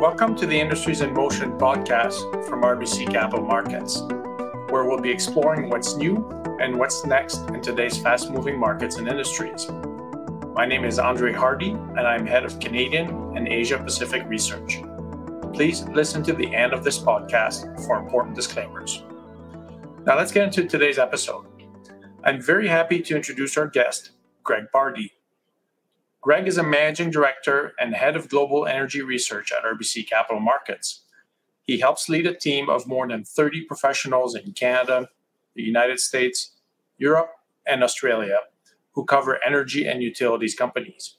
Welcome to the Industries in Motion podcast from RBC Capital Markets, where we'll be exploring what's new and what's next in today's fast moving markets and industries. My name is Andre Hardy, and I'm head of Canadian and Asia Pacific Research. Please listen to the end of this podcast for important disclaimers. Now, let's get into today's episode. I'm very happy to introduce our guest, Greg Pardy. Greg is a managing director and head of global energy research at RBC Capital Markets. He helps lead a team of more than 30 professionals in Canada, the United States, Europe, and Australia who cover energy and utilities companies.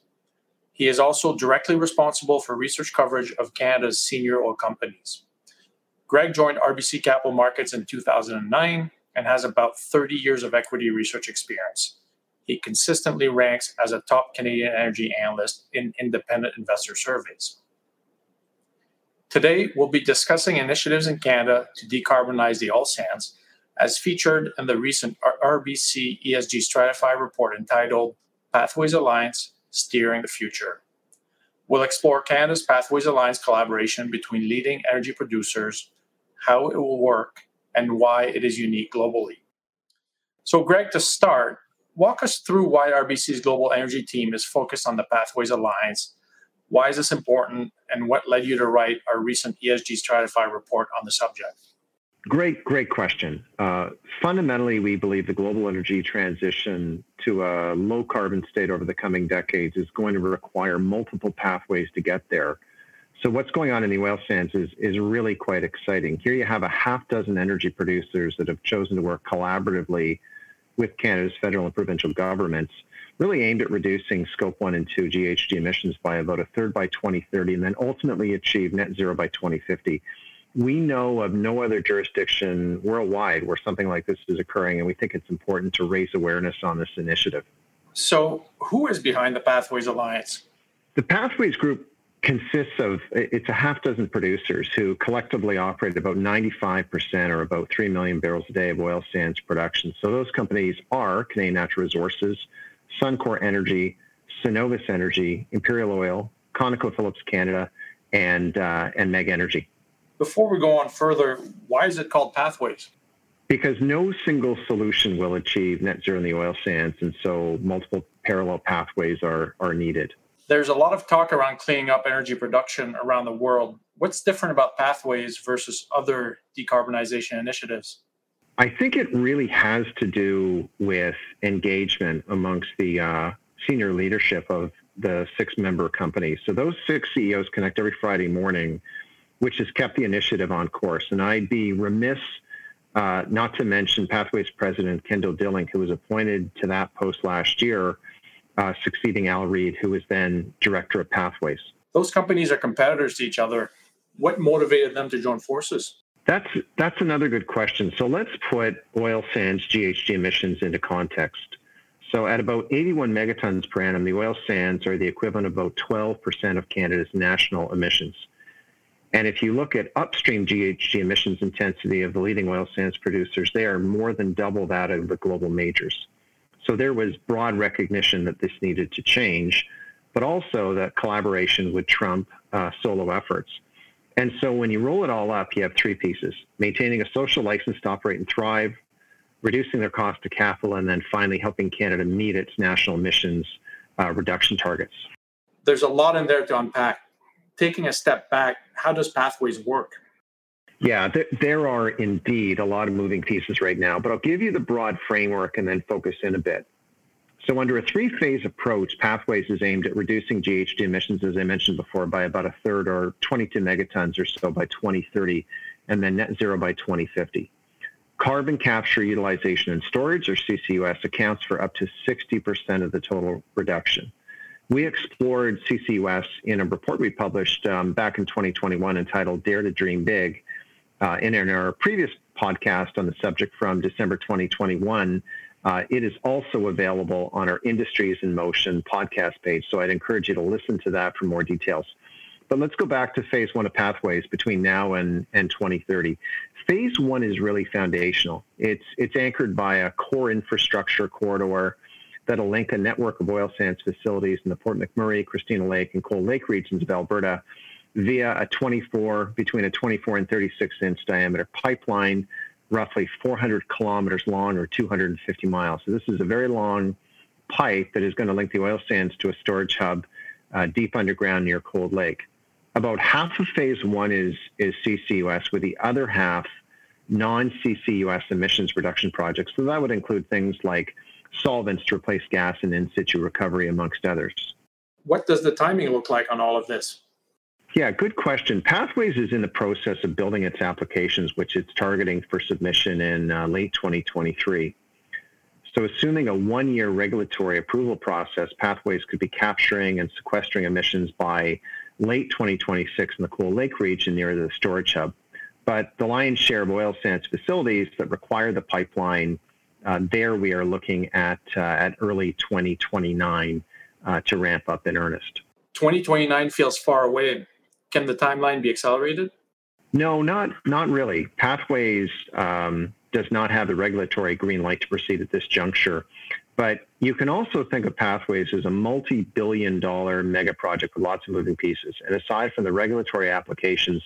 He is also directly responsible for research coverage of Canada's senior oil companies. Greg joined RBC Capital Markets in 2009 and has about 30 years of equity research experience. He consistently ranks as a top Canadian energy analyst in independent investor surveys. Today, we'll be discussing initiatives in Canada to decarbonize the oil sands, as featured in the recent RBC ESG Stratify report entitled Pathways Alliance Steering the Future. We'll explore Canada's Pathways Alliance collaboration between leading energy producers, how it will work, and why it is unique globally. So, Greg, to start, walk us through why RBC's global energy team is focused on the Pathways Alliance. Why is this important, and what led you to write our recent ESG Stratify report on the subject? Great, great question. Uh, fundamentally, we believe the global energy transition to a low carbon state over the coming decades is going to require multiple pathways to get there. So, what's going on in the oil sands is, is really quite exciting. Here you have a half dozen energy producers that have chosen to work collaboratively with Canada's federal and provincial governments, really aimed at reducing scope one and two GHG emissions by about a third by 2030, and then ultimately achieve net zero by 2050. We know of no other jurisdiction worldwide where something like this is occurring, and we think it's important to raise awareness on this initiative. So, who is behind the Pathways Alliance? The Pathways Group consists of it's a half dozen producers who collectively operate about 95% or about 3 million barrels a day of oil sands production. So those companies are Canadian Natural Resources, Suncor Energy, Cenovus Energy, Imperial Oil, ConocoPhillips Canada, and uh, and MEG Energy. Before we go on further, why is it called Pathways? Because no single solution will achieve net zero in the oil sands, and so multiple parallel pathways are are needed there's a lot of talk around cleaning up energy production around the world. What's different about pathways versus other decarbonization initiatives? I think it really has to do with engagement amongst the uh, senior leadership of the six member companies. So those six CEOs connect every Friday morning, which has kept the initiative on course. And I'd be remiss uh, not to mention Pathways President Kendall Dilling, who was appointed to that post last year uh, succeeding Al Reed, who was then director of Pathways. Those companies are competitors to each other. What motivated them to join forces? That's that's another good question. So let's put oil sands GHG emissions into context. So at about 81 megatons per annum, the oil sands are the equivalent of about 12% of Canada's national emissions. And if you look at upstream GHG emissions intensity of the leading oil sands producers, they are more than double that of the global majors. So there was broad recognition that this needed to change, but also that collaboration would trump uh, solo efforts. And so when you roll it all up, you have three pieces maintaining a social license to operate and thrive, reducing their cost to capital, and then finally helping Canada meet its national emissions uh, reduction targets. There's a lot in there to unpack. Taking a step back, how does Pathways work? Yeah, th- there are indeed a lot of moving pieces right now, but I'll give you the broad framework and then focus in a bit. So, under a three phase approach, Pathways is aimed at reducing GHG emissions, as I mentioned before, by about a third or 22 megatons or so by 2030, and then net zero by 2050. Carbon capture, utilization, and storage, or CCUS, accounts for up to 60% of the total reduction. We explored CCUS in a report we published um, back in 2021 entitled Dare to Dream Big uh, in our previous podcast on the subject from December 2021. Uh, it is also available on our Industries in Motion podcast page. So I'd encourage you to listen to that for more details. But let's go back to phase one of Pathways between now and, and 2030. Phase one is really foundational. It's, it's anchored by a core infrastructure corridor that'll link a network of oil sands facilities in the Fort McMurray, Christina Lake, and Cold Lake regions of Alberta via a 24 between a 24 and 36 inch diameter pipeline, roughly 400 kilometers long or 250 miles. So this is a very long pipe that is going to link the oil sands to a storage hub uh, deep underground near Cold Lake. About half of phase one is is CCUS, with the other half non-CCUS emissions reduction projects. So that would include things like solvents to replace gas and in situ recovery, amongst others. What does the timing look like on all of this? Yeah, good question. Pathways is in the process of building its applications, which it's targeting for submission in uh, late 2023. So, assuming a one year regulatory approval process, Pathways could be capturing and sequestering emissions by late 2026 in the Cold Lake region near the storage hub. But the lion's share of oil sands facilities that require the pipeline, uh, there we are looking at, uh, at early 2029 uh, to ramp up in earnest. 2029 feels far away. Can the timeline be accelerated? No, not not really. Pathways um, does not have the regulatory green light to proceed at this juncture, but you can also think of Pathways as a multi-billion-dollar mega project with lots of moving pieces. And aside from the regulatory applications,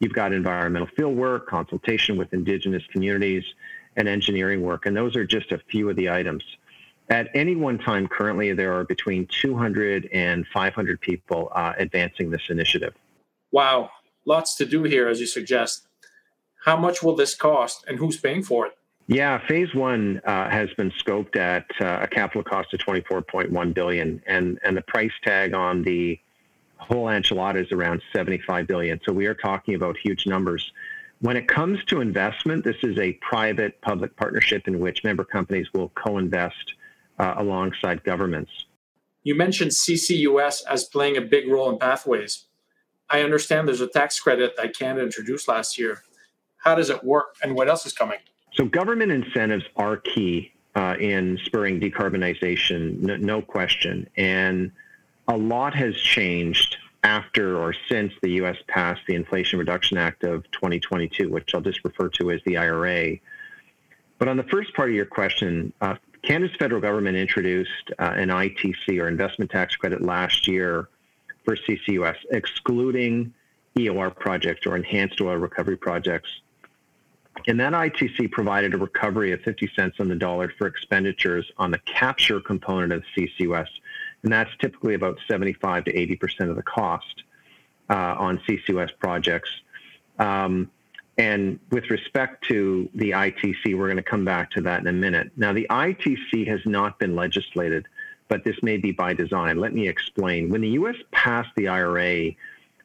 you've got environmental field work, consultation with indigenous communities, and engineering work. And those are just a few of the items. At any one time, currently, there are between 200 and 500 people uh, advancing this initiative. Wow, lots to do here, as you suggest. How much will this cost, and who's paying for it? Yeah, phase one uh, has been scoped at uh, a capital cost of 24.1 billion, and and the price tag on the whole enchilada is around 75 billion. So we are talking about huge numbers. When it comes to investment, this is a private-public partnership in which member companies will co-invest uh, alongside governments. You mentioned CCUS as playing a big role in pathways. I understand there's a tax credit that Canada introduced last year. How does it work, and what else is coming? So, government incentives are key uh, in spurring decarbonization, no, no question. And a lot has changed after or since the U.S. passed the Inflation Reduction Act of 2022, which I'll just refer to as the IRA. But on the first part of your question, uh, Canada's federal government introduced uh, an ITC or investment tax credit last year for CCUS, excluding EOR projects or enhanced oil recovery projects. And that ITC provided a recovery of 50 cents on the dollar for expenditures on the capture component of CCUS. And that's typically about 75 to 80% of the cost uh, on CCUS projects. Um, and with respect to the ITC, we're going to come back to that in a minute. Now, the ITC has not been legislated, but this may be by design. Let me explain. When the U.S. passed the IRA,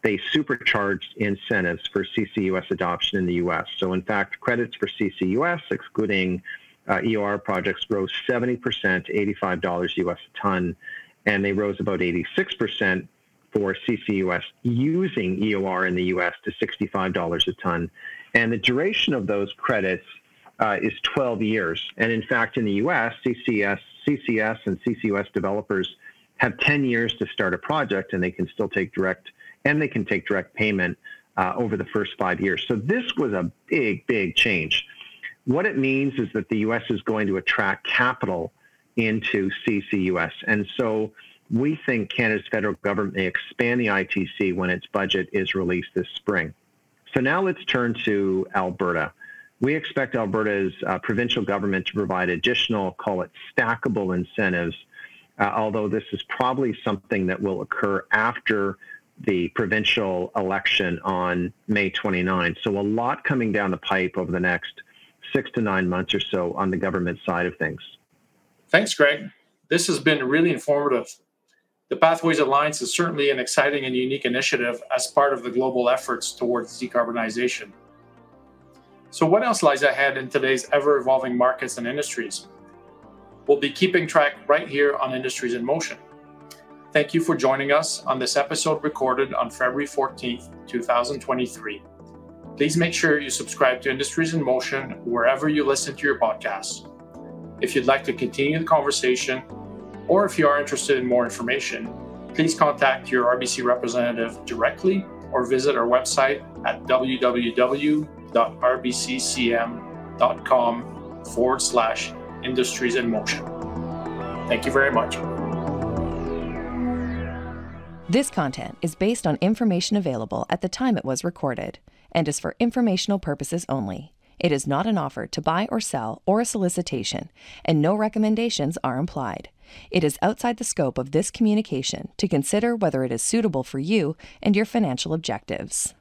they supercharged incentives for CCUS adoption in the U.S. So, in fact, credits for CCUS, excluding uh, EOR projects, rose 70% to $85 US a ton, and they rose about 86% for CCUS using EOR in the US to $65 a ton. And the duration of those credits uh, is 12 years. And in fact, in the US, CCS, CCS and CCUS developers have 10 years to start a project and they can still take direct and they can take direct payment uh, over the first five years. So this was a big, big change. What it means is that the US is going to attract capital into CCUS. And so we think Canada's federal government may expand the ITC when its budget is released this spring. So now let's turn to Alberta. We expect Alberta's uh, provincial government to provide additional, call it stackable incentives, uh, although this is probably something that will occur after the provincial election on May 29. So a lot coming down the pipe over the next six to nine months or so on the government side of things. Thanks, Greg. This has been really informative. The Pathways Alliance is certainly an exciting and unique initiative as part of the global efforts towards decarbonization. So, what else lies ahead in today's ever evolving markets and industries? We'll be keeping track right here on Industries in Motion. Thank you for joining us on this episode recorded on February 14th, 2023. Please make sure you subscribe to Industries in Motion wherever you listen to your podcasts. If you'd like to continue the conversation, or if you are interested in more information, please contact your RBC representative directly or visit our website at www.rbccm.com forward slash industries in motion. Thank you very much. This content is based on information available at the time it was recorded and is for informational purposes only. It is not an offer to buy or sell or a solicitation, and no recommendations are implied. It is outside the scope of this communication to consider whether it is suitable for you and your financial objectives.